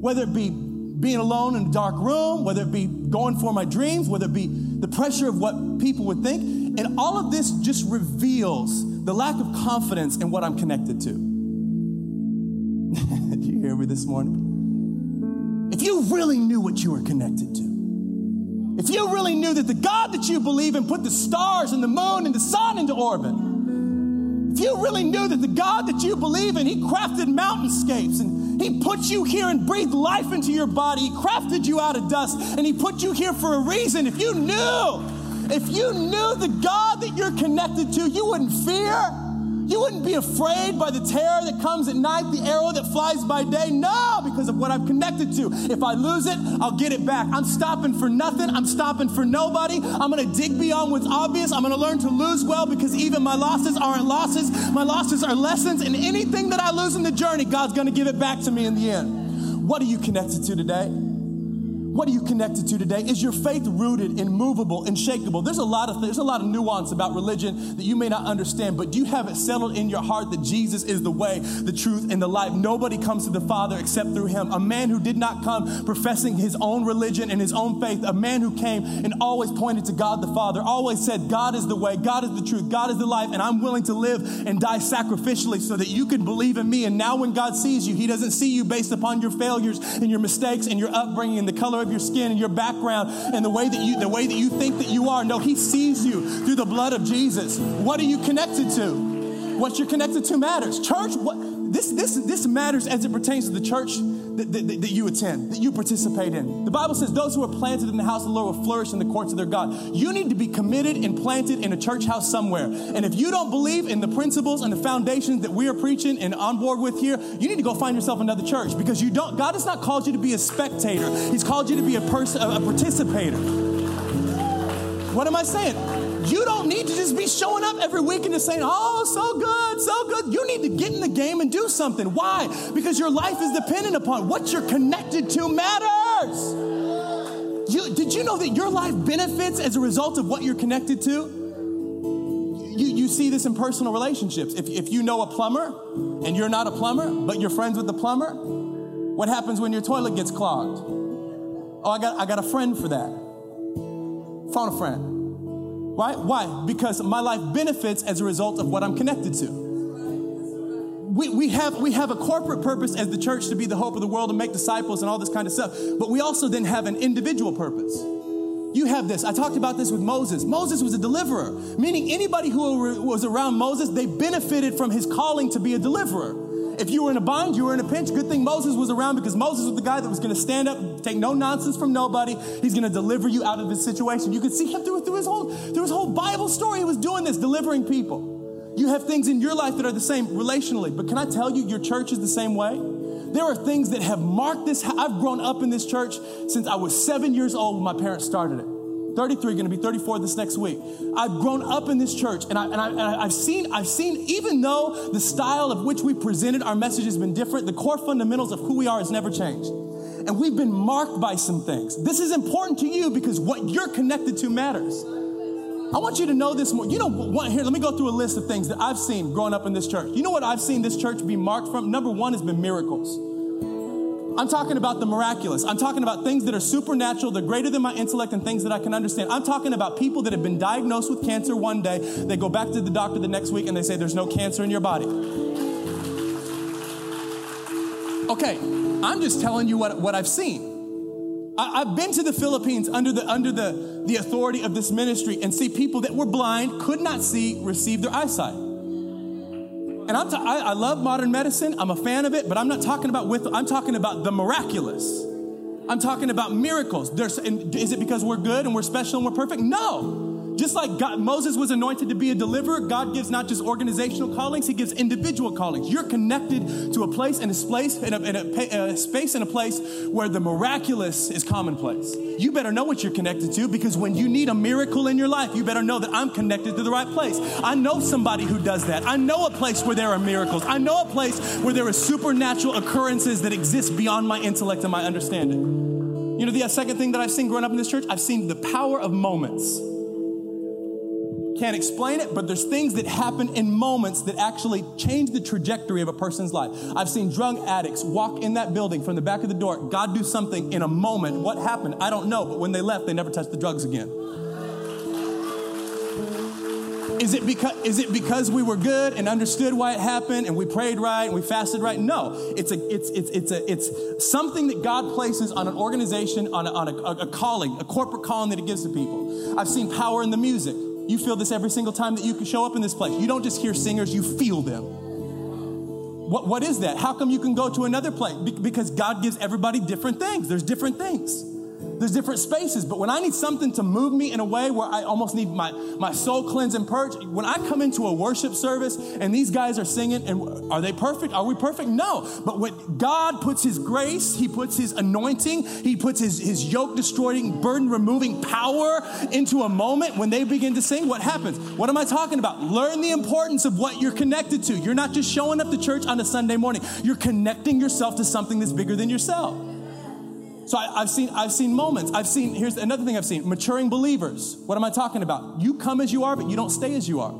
whether it be being alone in a dark room, whether it be going for my dreams, whether it be the pressure of what people would think. And all of this just reveals the lack of confidence in what I'm connected to. Do you hear me this morning? If you really knew what you were connected to, if you really knew that the God that you believe in put the stars and the moon and the sun into orbit, if you really knew that the God that you believe in, He crafted mountainscapes and He put you here and breathed life into your body, He crafted you out of dust and He put you here for a reason, if you knew if you knew the God that you're connected to, you wouldn't fear. You wouldn't be afraid by the terror that comes at night, the arrow that flies by day. No, because of what I'm connected to. If I lose it, I'll get it back. I'm stopping for nothing. I'm stopping for nobody. I'm going to dig beyond what's obvious. I'm going to learn to lose well because even my losses aren't losses. My losses are lessons. And anything that I lose in the journey, God's going to give it back to me in the end. What are you connected to today? What are you connected to today? Is your faith rooted, immovable, unshakable? There's a lot of there's a lot of nuance about religion that you may not understand, but do you have it settled in your heart that Jesus is the way, the truth, and the life? Nobody comes to the Father except through him. A man who did not come professing his own religion and his own faith, a man who came and always pointed to God the Father, always said, God is the way, God is the truth, God is the life, and I'm willing to live and die sacrificially so that you can believe in me. And now when God sees you, he doesn't see you based upon your failures and your mistakes and your upbringing and the color of your skin and your background and the way that you the way that you think that you are. No, he sees you through the blood of Jesus. What are you connected to? What you're connected to matters. Church, what, this, this, this matters as it pertains to the church that, that, that, you attend, that you participate in. The Bible says those who are planted in the house of the Lord will flourish in the courts of their God. You need to be committed and planted in a church house somewhere. And if you don't believe in the principles and the foundations that we are preaching and on board with here, you need to go find yourself another church because you don't, God has not called you to be a spectator. He's called you to be a person, a participator. What am I saying? You don't need to just be showing up every week and just saying, oh, so good, so good. You need to get in the game and do something. Why? Because your life is dependent upon what you're connected to matters. You, did you know that your life benefits as a result of what you're connected to? You, you see this in personal relationships. If, if you know a plumber and you're not a plumber, but you're friends with the plumber, what happens when your toilet gets clogged? Oh, I got, I got a friend for that. Phone a friend. Right? Why? Because my life benefits as a result of what I'm connected to. We, we, have, we have a corporate purpose as the church to be the hope of the world and make disciples and all this kind of stuff. But we also then have an individual purpose. You have this. I talked about this with Moses. Moses was a deliverer, meaning anybody who was around Moses, they benefited from his calling to be a deliverer. If you were in a bind, you were in a pinch. Good thing Moses was around because Moses was the guy that was going to stand up, take no nonsense from nobody. He's going to deliver you out of this situation. You could see him through, through his whole through his whole Bible story. He was doing this, delivering people. You have things in your life that are the same relationally, but can I tell you, your church is the same way? There are things that have marked this. I've grown up in this church since I was seven years old when my parents started it. 33, going to be 34 this next week. I've grown up in this church and, I, and, I, and I've seen, I've seen, even though the style of which we presented our message has been different, the core fundamentals of who we are has never changed. And we've been marked by some things. This is important to you because what you're connected to matters. I want you to know this more. You know what? Here, let me go through a list of things that I've seen growing up in this church. You know what I've seen this church be marked from? Number one has been miracles. I'm talking about the miraculous. I'm talking about things that are supernatural, they're greater than my intellect and things that I can understand. I'm talking about people that have been diagnosed with cancer one day, they go back to the doctor the next week and they say there's no cancer in your body. Okay, I'm just telling you what, what I've seen. I, have been to the Philippines under the under the, the authority of this ministry and see people that were blind, could not see, receive their eyesight. And I'm love modern medicine. I'm a fan of it, but I'm not talking about with, I'm talking about the miraculous. I'm talking about miracles. There's, is it because we're good and we're special and we're perfect? No. Just like God, Moses was anointed to be a deliverer, God gives not just organizational callings, He gives individual callings. You're connected to a place and a and a, a space and a place where the miraculous is commonplace. You better know what you're connected to because when you need a miracle in your life, you better know that I'm connected to the right place. I know somebody who does that. I know a place where there are miracles. I know a place where there are supernatural occurrences that exist beyond my intellect and my understanding. You know, the second thing that I've seen growing up in this church, I've seen the power of moments. Can't explain it, but there's things that happen in moments that actually change the trajectory of a person's life. I've seen drug addicts walk in that building from the back of the door, God do something in a moment. What happened? I don't know, but when they left, they never touched the drugs again. Is it because is it because we were good and understood why it happened and we prayed right and we fasted right? No, it's a it's it's it's a it's something that God places on an organization on a, on a, a calling, a corporate calling that He gives to people. I've seen power in the music. You feel this every single time that you can show up in this place. You don't just hear singers, you feel them. What, what is that? How come you can go to another place? Be- because God gives everybody different things. There's different things. There's different spaces, but when I need something to move me in a way where I almost need my, my soul cleansed and purged, when I come into a worship service and these guys are singing, and are they perfect? Are we perfect? No. But when God puts His grace, He puts His anointing, He puts His, his yoke destroying, burden removing power into a moment when they begin to sing, what happens? What am I talking about? Learn the importance of what you're connected to. You're not just showing up to church on a Sunday morning, you're connecting yourself to something that's bigger than yourself. So I, have seen I've seen moments. I've seen here's another thing I've seen: maturing believers. What am I talking about? You come as you are, but you don't stay as you are.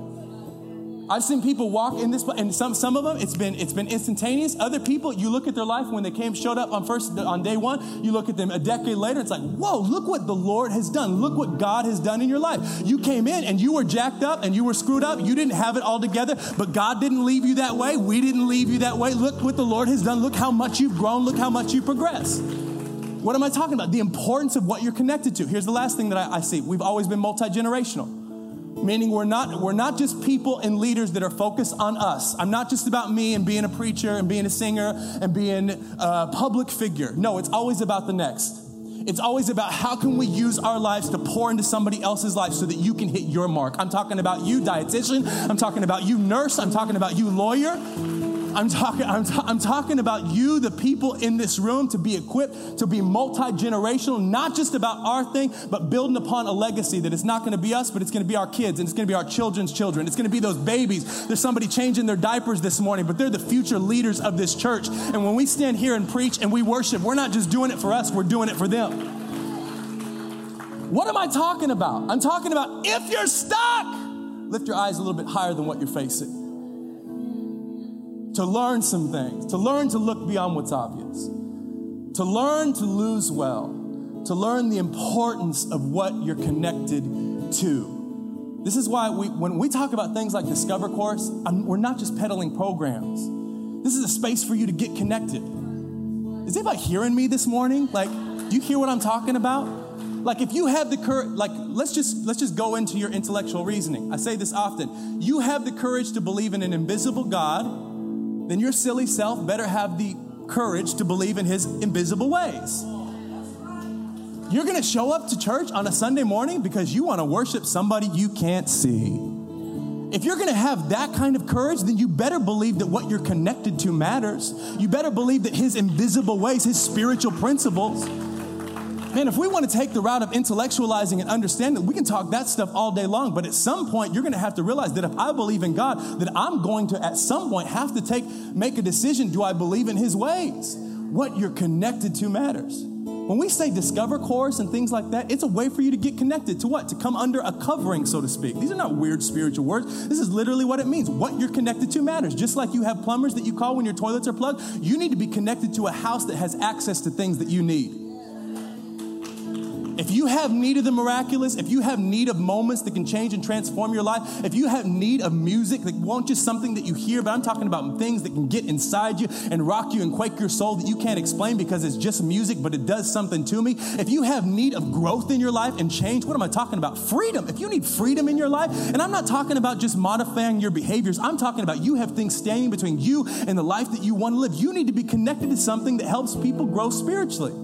I've seen people walk in this, and some some of them it's been it's been instantaneous. Other people, you look at their life when they came showed up on first on day one. You look at them a decade later. It's like, whoa! Look what the Lord has done. Look what God has done in your life. You came in and you were jacked up and you were screwed up. You didn't have it all together, but God didn't leave you that way. We didn't leave you that way. Look what the Lord has done. Look how much you've grown. Look how much you progressed. What am I talking about? The importance of what you're connected to. Here's the last thing that I, I see. We've always been multi-generational meaning we're not we're not just people and leaders that are focused on us. I'm not just about me and being a preacher and being a singer and being a public figure. No it's always about the next. It's always about how can we use our lives to pour into somebody else's life so that you can hit your mark. I'm talking about you dietitian. I'm talking about you nurse. I'm talking about you lawyer I'm talking, I'm, talking about you, the people in this room, to be equipped to be multi generational, not just about our thing, but building upon a legacy that it's not going to be us, but it's going to be our kids and it's going to be our children's children. It's going to be those babies. There's somebody changing their diapers this morning, but they're the future leaders of this church. And when we stand here and preach and we worship, we're not just doing it for us, we're doing it for them. What am I talking about? I'm talking about if you're stuck, lift your eyes a little bit higher than what you're facing to learn some things, to learn to look beyond what's obvious, to learn to lose well, to learn the importance of what you're connected to. This is why we, when we talk about things like Discover Course, I'm, we're not just peddling programs. This is a space for you to get connected. Is anybody hearing me this morning? Like, do you hear what I'm talking about? Like if you have the courage, like let's just let's just go into your intellectual reasoning. I say this often. You have the courage to believe in an invisible God, then your silly self better have the courage to believe in his invisible ways. You're going to show up to church on a Sunday morning because you want to worship somebody you can't see. If you're going to have that kind of courage, then you better believe that what you're connected to matters. You better believe that his invisible ways, his spiritual principles, Man, if we want to take the route of intellectualizing and understanding, we can talk that stuff all day long. But at some point, you're going to have to realize that if I believe in God, that I'm going to at some point have to take make a decision. Do I believe in His ways? What you're connected to matters. When we say discover course and things like that, it's a way for you to get connected to what? To come under a covering, so to speak. These are not weird spiritual words. This is literally what it means. What you're connected to matters. Just like you have plumbers that you call when your toilets are plugged, you need to be connected to a house that has access to things that you need. If you have need of the miraculous, if you have need of moments that can change and transform your life, if you have need of music that won't just something that you hear, but I'm talking about things that can get inside you and rock you and quake your soul that you can't explain because it's just music, but it does something to me. If you have need of growth in your life and change, what am I talking about? Freedom. If you need freedom in your life, and I'm not talking about just modifying your behaviors, I'm talking about you have things standing between you and the life that you want to live. You need to be connected to something that helps people grow spiritually.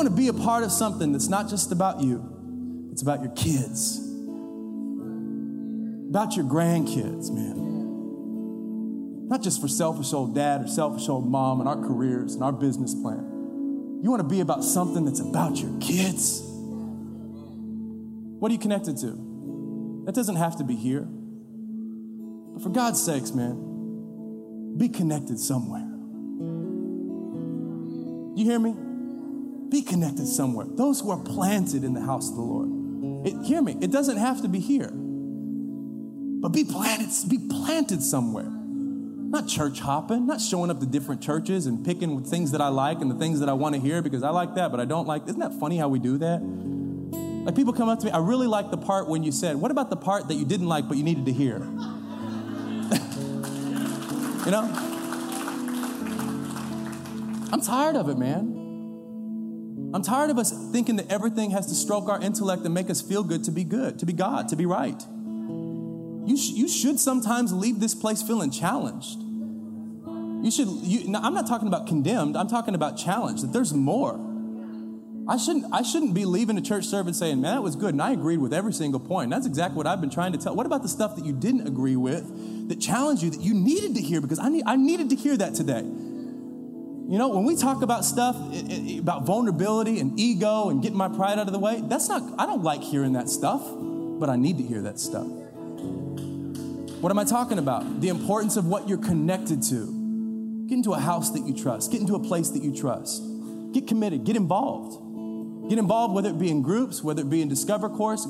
Want to be a part of something that's not just about you, it's about your kids, about your grandkids, man. Not just for selfish old dad or selfish old mom and our careers and our business plan. You want to be about something that's about your kids. What are you connected to? That doesn't have to be here. But for God's sakes, man, be connected somewhere. You hear me? Be connected somewhere. Those who are planted in the house of the Lord. It, hear me, it doesn't have to be here. But be planted, be planted somewhere. Not church hopping, not showing up to different churches and picking things that I like and the things that I want to hear because I like that, but I don't like. Isn't that funny how we do that? Like people come up to me, I really like the part when you said, What about the part that you didn't like but you needed to hear? you know? I'm tired of it, man. I'm tired of us thinking that everything has to stroke our intellect and make us feel good to be good, to be God, to be right. You, sh- you should sometimes leave this place feeling challenged. You should, you, I'm not talking about condemned, I'm talking about challenged, that there's more. I shouldn't, I shouldn't be leaving a church service saying, man, that was good, and I agreed with every single point. That's exactly what I've been trying to tell. What about the stuff that you didn't agree with that challenged you, that you needed to hear? Because I, need, I needed to hear that today. You know, when we talk about stuff, about vulnerability and ego and getting my pride out of the way, that's not, I don't like hearing that stuff, but I need to hear that stuff. What am I talking about? The importance of what you're connected to. Get into a house that you trust, get into a place that you trust. Get committed, get involved. Get involved, whether it be in groups, whether it be in Discover course.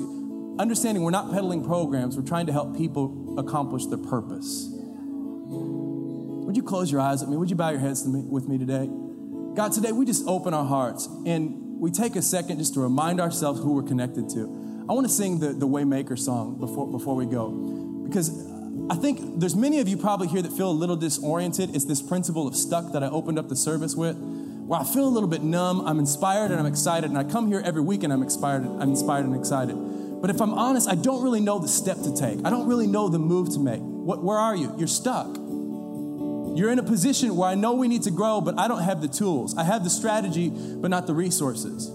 Understanding we're not peddling programs, we're trying to help people accomplish their purpose. Would you close your eyes with me? Would you bow your heads me, with me today? God, today we just open our hearts and we take a second just to remind ourselves who we're connected to. I want to sing the, the Waymaker song before, before we go because I think there's many of you probably here that feel a little disoriented. It's this principle of stuck that I opened up the service with, where I feel a little bit numb. I'm inspired and I'm excited, and I come here every week and I'm inspired. I'm inspired and excited. But if I'm honest, I don't really know the step to take. I don't really know the move to make. What, where are you? You're stuck. You're in a position where I know we need to grow, but I don't have the tools. I have the strategy, but not the resources.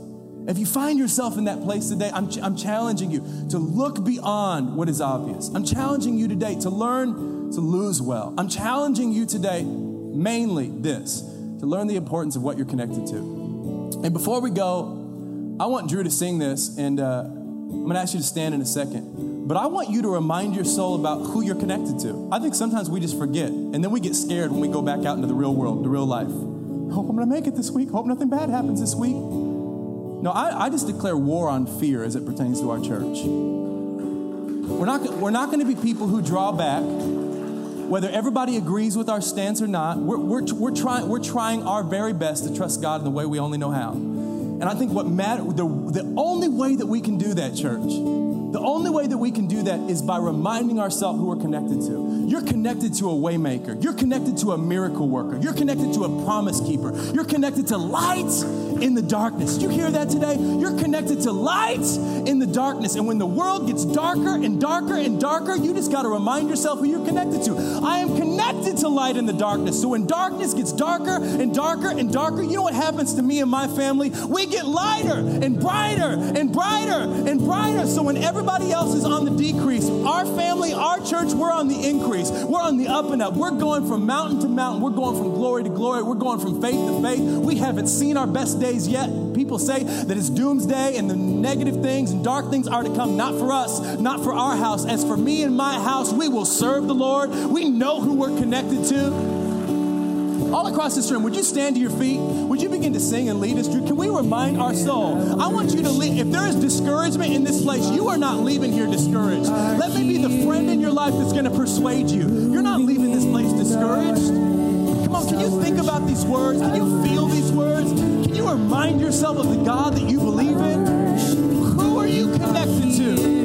If you find yourself in that place today, I'm, ch- I'm challenging you to look beyond what is obvious. I'm challenging you today to learn to lose well. I'm challenging you today, mainly this, to learn the importance of what you're connected to. And before we go, I want Drew to sing this, and uh, I'm going to ask you to stand in a second. But I want you to remind your soul about who you're connected to. I think sometimes we just forget, and then we get scared when we go back out into the real world, the real life. Hope I'm gonna make it this week. Hope nothing bad happens this week. No, I, I just declare war on fear as it pertains to our church. We're not, we're not gonna be people who draw back, whether everybody agrees with our stance or not. We're, we're, we're, trying, we're trying our very best to trust God in the way we only know how. And I think what matter, the, the only way that we can do that, church, The only way that we can do that is by reminding ourselves who we're connected to. You're connected to a waymaker. You're connected to a miracle worker. You're connected to a promise keeper. You're connected to light in the darkness. You hear that today? You're connected to light in the darkness. And when the world gets darker and darker and darker, you just got to remind yourself who you're connected to. I am connected to light in the darkness. So when darkness gets darker and darker and darker, you know what happens to me and my family? We get lighter and brighter and brighter and brighter. So when everybody else is on the decrease, our family, our church, we're on the increase. We're on the up and up. We're going from mountain to mountain. We're going from glory to glory. We're going from faith to faith. We haven't seen our best days yet. People say that it's doomsday and the negative things and dark things are to come. Not for us, not for our house. As for me and my house, we will serve the Lord. We know who we're connected to all across this room, would you stand to your feet? Would you begin to sing and lead us through? Can we remind our soul? I want you to leave. If there is discouragement in this place, you are not leaving here discouraged. Let me be the friend in your life that's going to persuade you. You're not leaving this place discouraged. Come on, can you think about these words? Can you feel these words? Can you remind yourself of the God that you believe in? Who are you connected to?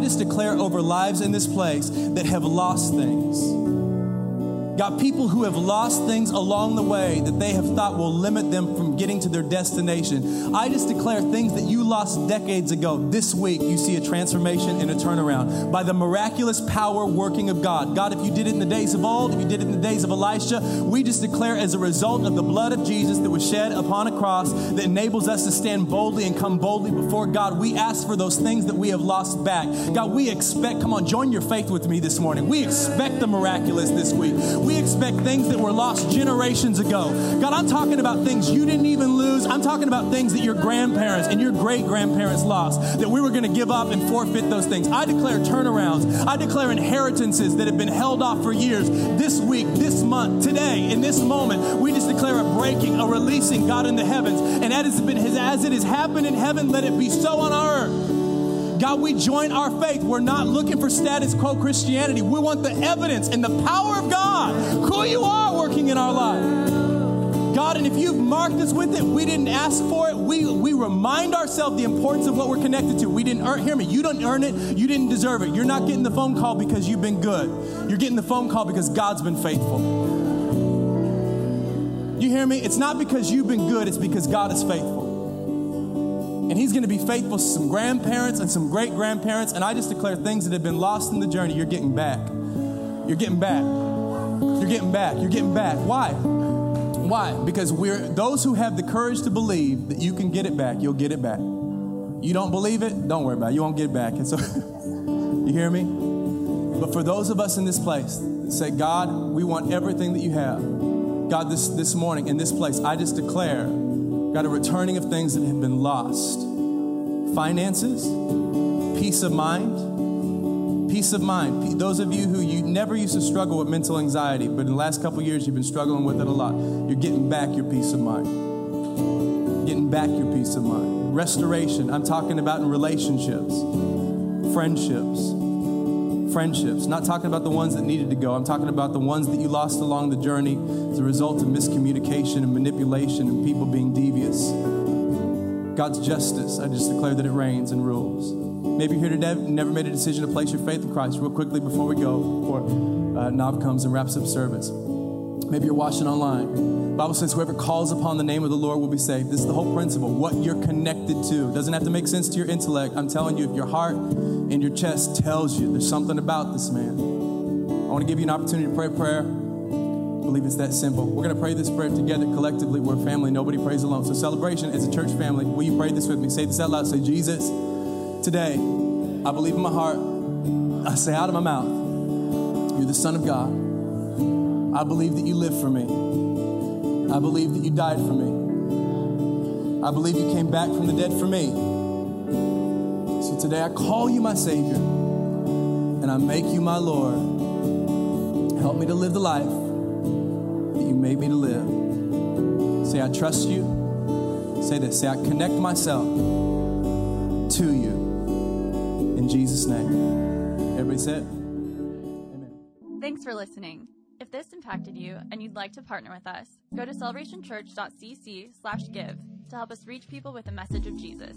I just declare over lives in this place that have lost things God, people who have lost things along the way that they have thought will limit them from getting to their destination. I just declare things that you lost decades ago. This week, you see a transformation and a turnaround by the miraculous power working of God. God, if you did it in the days of old, if you did it in the days of Elisha, we just declare as a result of the blood of Jesus that was shed upon a cross that enables us to stand boldly and come boldly before God. We ask for those things that we have lost back. God, we expect, come on, join your faith with me this morning. We expect the miraculous this week. We expect things that were lost generations ago. God, I'm talking about things you didn't even lose. I'm talking about things that your grandparents and your great grandparents lost, that we were going to give up and forfeit those things. I declare turnarounds. I declare inheritances that have been held off for years. This week, this month, today, in this moment, we just declare a breaking, a releasing, God in the heavens. And as it has happened in heaven, let it be so on our earth. God, we join our faith. We're not looking for status quo Christianity. We want the evidence and the power of God, who you are working in our life. God, and if you've marked us with it, we didn't ask for it. We, we remind ourselves the importance of what we're connected to. We didn't earn, hear me, you didn't earn it, you didn't deserve it. You're not getting the phone call because you've been good. You're getting the phone call because God's been faithful. You hear me? It's not because you've been good, it's because God is faithful. And he's going to be faithful to some grandparents and some great grandparents. And I just declare things that have been lost in the journey, you're getting back. You're getting back. You're getting back. You're getting back. Why? Why? Because we're those who have the courage to believe that you can get it back, you'll get it back. You don't believe it, don't worry about it. You won't get it back. And so you hear me? But for those of us in this place say, God, we want everything that you have. God, this, this morning in this place, I just declare God, a returning of things that have been lost finances, peace of mind. Peace of mind. Those of you who you never used to struggle with mental anxiety, but in the last couple years you've been struggling with it a lot, you're getting back your peace of mind. Getting back your peace of mind. Restoration. I'm talking about in relationships, friendships, friendships. Not talking about the ones that needed to go. I'm talking about the ones that you lost along the journey as a result of miscommunication and manipulation and people being devious. God's justice, I just declare that it reigns and rules. Maybe you're here today, never made a decision to place your faith in Christ. Real quickly before we go, before uh, Nav comes and wraps up service. Maybe you're watching online. Bible says whoever calls upon the name of the Lord will be saved. This is the whole principle. What you're connected to doesn't have to make sense to your intellect. I'm telling you, if your heart and your chest tells you there's something about this man, I want to give you an opportunity to pray a prayer. I believe it's that simple. We're going to pray this prayer together collectively. We're a family. Nobody prays alone. So, celebration as a church family. Will you pray this with me? Say this out loud. Say, Jesus, today, I believe in my heart. I say out of my mouth, you're the Son of God. I believe that you live for me. I believe that you died for me. I believe you came back from the dead for me. So today I call you my Savior and I make you my Lord. Help me to live the life that you made me to live. Say, I trust you. Say this. Say, I connect myself Jesus' name. Everybody said, Amen. Thanks for listening. If this impacted you and you'd like to partner with us, go to celebrationchurch.cc slash give to help us reach people with the message of Jesus.